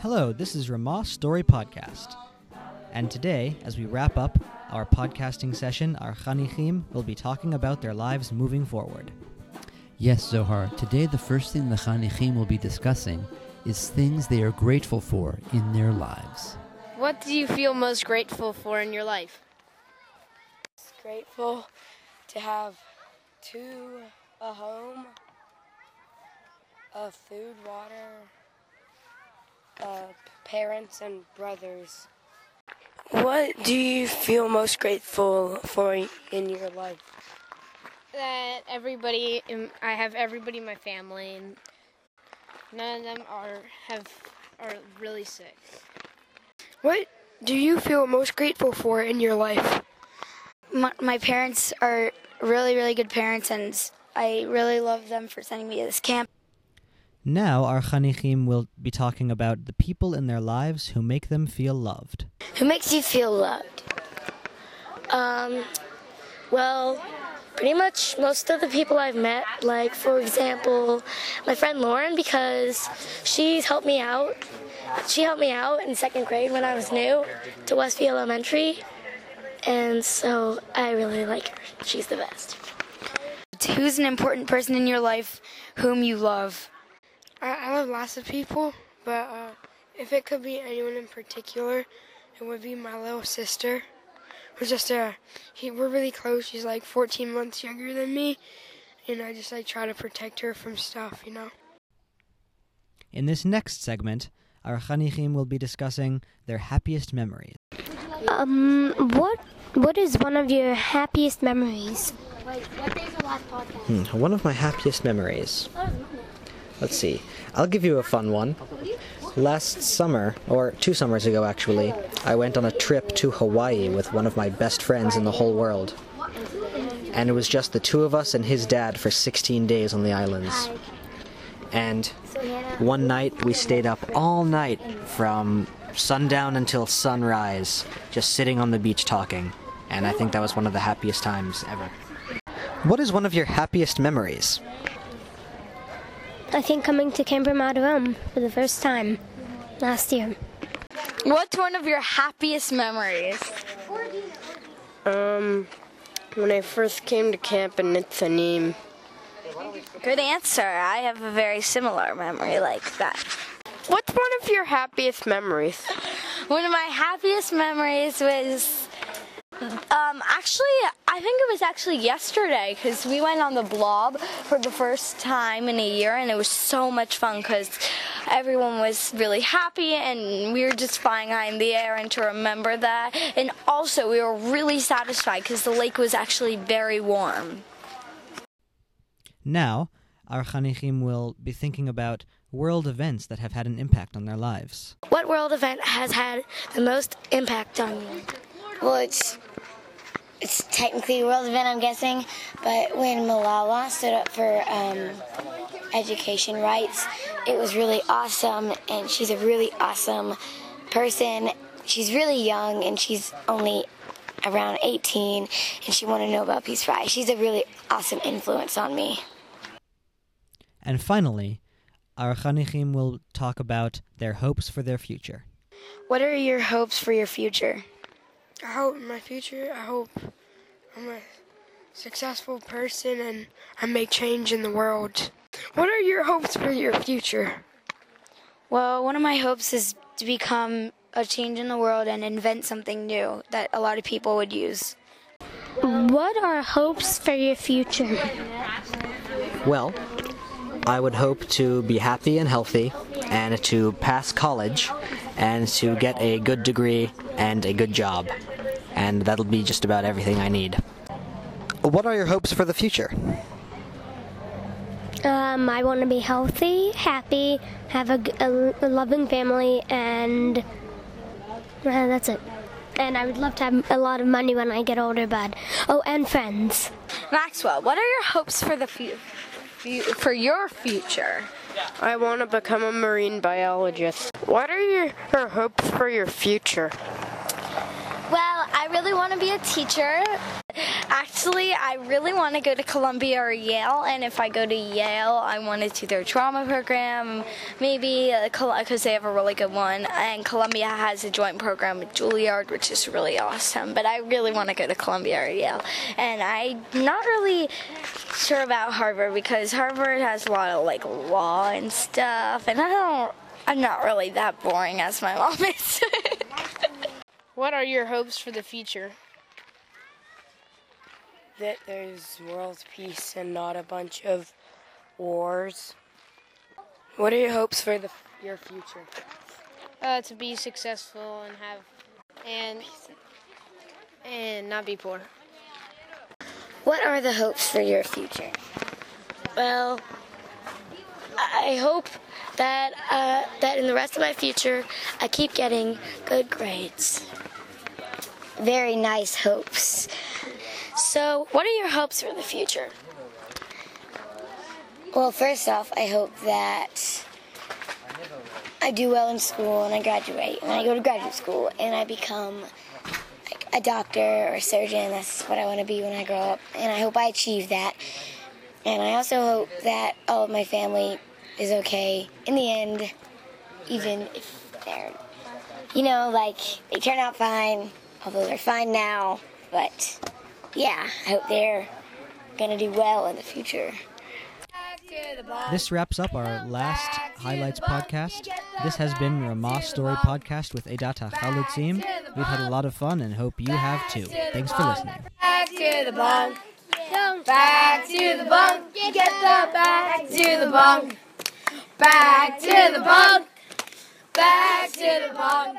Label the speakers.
Speaker 1: Hello, this is Ramah Story Podcast. And today, as we wrap up our podcasting session, our Chanichim will be talking about their lives moving forward.
Speaker 2: Yes, Zohar. Today, the first thing the Chanichim will be discussing is things they are grateful for in their lives.
Speaker 3: What do you feel most grateful for in your life?
Speaker 4: Grateful to have two, a home, a food, water, uh, parents, and brothers. What do you feel most grateful for in your life?
Speaker 3: That everybody, in, I have everybody in my family, and none of them are have are really sick.
Speaker 4: What do you feel most grateful for in your life?
Speaker 5: My, my parents are really, really good parents, and I really love them for sending me to this camp.
Speaker 1: Now, our Chanichim will be talking about the people in their lives who make them feel loved.
Speaker 5: Who makes you feel loved?
Speaker 4: Um, well, pretty much most of the people I've met, like for example, my friend Lauren, because she's helped me out. She helped me out in second grade when I was new to Westview Elementary, and so I really like her. She's the best.
Speaker 5: Who's an important person in your life whom you love?
Speaker 6: I, I love lots of people, but uh, if it could be anyone in particular, it would be my little sister. We're just uh, he, we're really close. She's like 14 months younger than me, and I just like try to protect her from stuff, you know.
Speaker 1: In this next segment, our Chanichim will be discussing their happiest memories.
Speaker 7: Um, what what is one of your happiest memories?
Speaker 8: Hmm, one of my happiest memories. Let's see. I'll give you a fun one. Last summer, or two summers ago actually, I went on a trip to Hawaii with one of my best friends in the whole world. And it was just the two of us and his dad for 16 days on the islands. And one night we stayed up all night from sundown until sunrise, just sitting on the beach talking. And I think that was one of the happiest times ever. What is one of your happiest memories?
Speaker 7: I think coming to Camp Ramah for the first time last year.
Speaker 5: What's one of your happiest memories?
Speaker 4: Um, when I first came to camp in Nitzanim.
Speaker 5: Good answer. I have a very similar memory like that.
Speaker 4: What's one of your happiest memories?
Speaker 5: One of my happiest memories was um, actually, I think it was actually yesterday because we went on the blob for the first time in a year, and it was so much fun because everyone was really happy, and we were just flying high in the air, and to remember that, and also we were really satisfied because the lake was actually very warm.
Speaker 1: Now, our Chanichim will be thinking about world events that have had an impact on their lives.
Speaker 4: What world event has had the most impact on you?
Speaker 9: Well, it's it's technically a world event, I'm guessing, but when Malala stood up for um, education rights, it was really awesome, and she's a really awesome person. She's really young, and she's only around 18, and she won a Nobel Peace Prize. She's a really awesome influence on me.
Speaker 1: And finally, our Chanichim will talk about their hopes for their future.
Speaker 5: What are your hopes for your future?
Speaker 6: I hope in my future, I hope I'm a successful person and I make change in the world. What are your hopes for your future?
Speaker 5: Well, one of my hopes is to become a change in the world and invent something new that a lot of people would use.
Speaker 7: What are hopes for your future?
Speaker 8: Well, I would hope to be happy and healthy and to pass college and to get a good degree and a good job. And that'll be just about everything I need. What are your hopes for the future?
Speaker 7: Um, I want to be healthy, happy, have a loving family, and uh, that's it. And I would love to have a lot of money when I get older, but oh, and friends.
Speaker 5: Maxwell, what are your hopes for the fu- fu- for your future?
Speaker 4: I want to become a marine biologist. What are your, your hopes for your future?
Speaker 5: Really want to be a teacher. actually, I really want to go to Columbia or Yale, and if I go to Yale, I want to do their drama program, maybe uh, because they have a really good one, and Columbia has a joint program with Juilliard, which is really awesome. But I really want to go to Columbia or Yale, and I'm not really sure about Harvard because Harvard has a lot of like law and stuff, and I don't. I'm not really that boring as my mom is.
Speaker 3: What are your hopes for the future?
Speaker 6: That there's world peace and not a bunch of wars. What are your hopes for the, your future?
Speaker 3: Uh, to be successful and have and and not be poor.
Speaker 9: What are the hopes for your future?
Speaker 4: Well, I hope that uh, that in the rest of my future, I keep getting good grades.
Speaker 9: Very nice hopes.
Speaker 4: So, what are your hopes for the future?
Speaker 9: Well, first off, I hope that I do well in school and I graduate and I go to graduate school and I become like a doctor or a surgeon. That's what I want to be when I grow up, and I hope I achieve that. And I also hope that all of my family is okay in the end, even if they're, you know, like they turn out fine, although they're fine now. But yeah, I hope they're gonna do well in the future.
Speaker 1: This wraps up our last highlights podcast. This has been Ramah Story Podcast with Edata Chalutzim. We've had a lot of fun and hope you have too. Thanks for listening.
Speaker 10: Back to the bunk. Back to the bunk. Get the back to the bunk. Back to the bunk. Back to the bunk.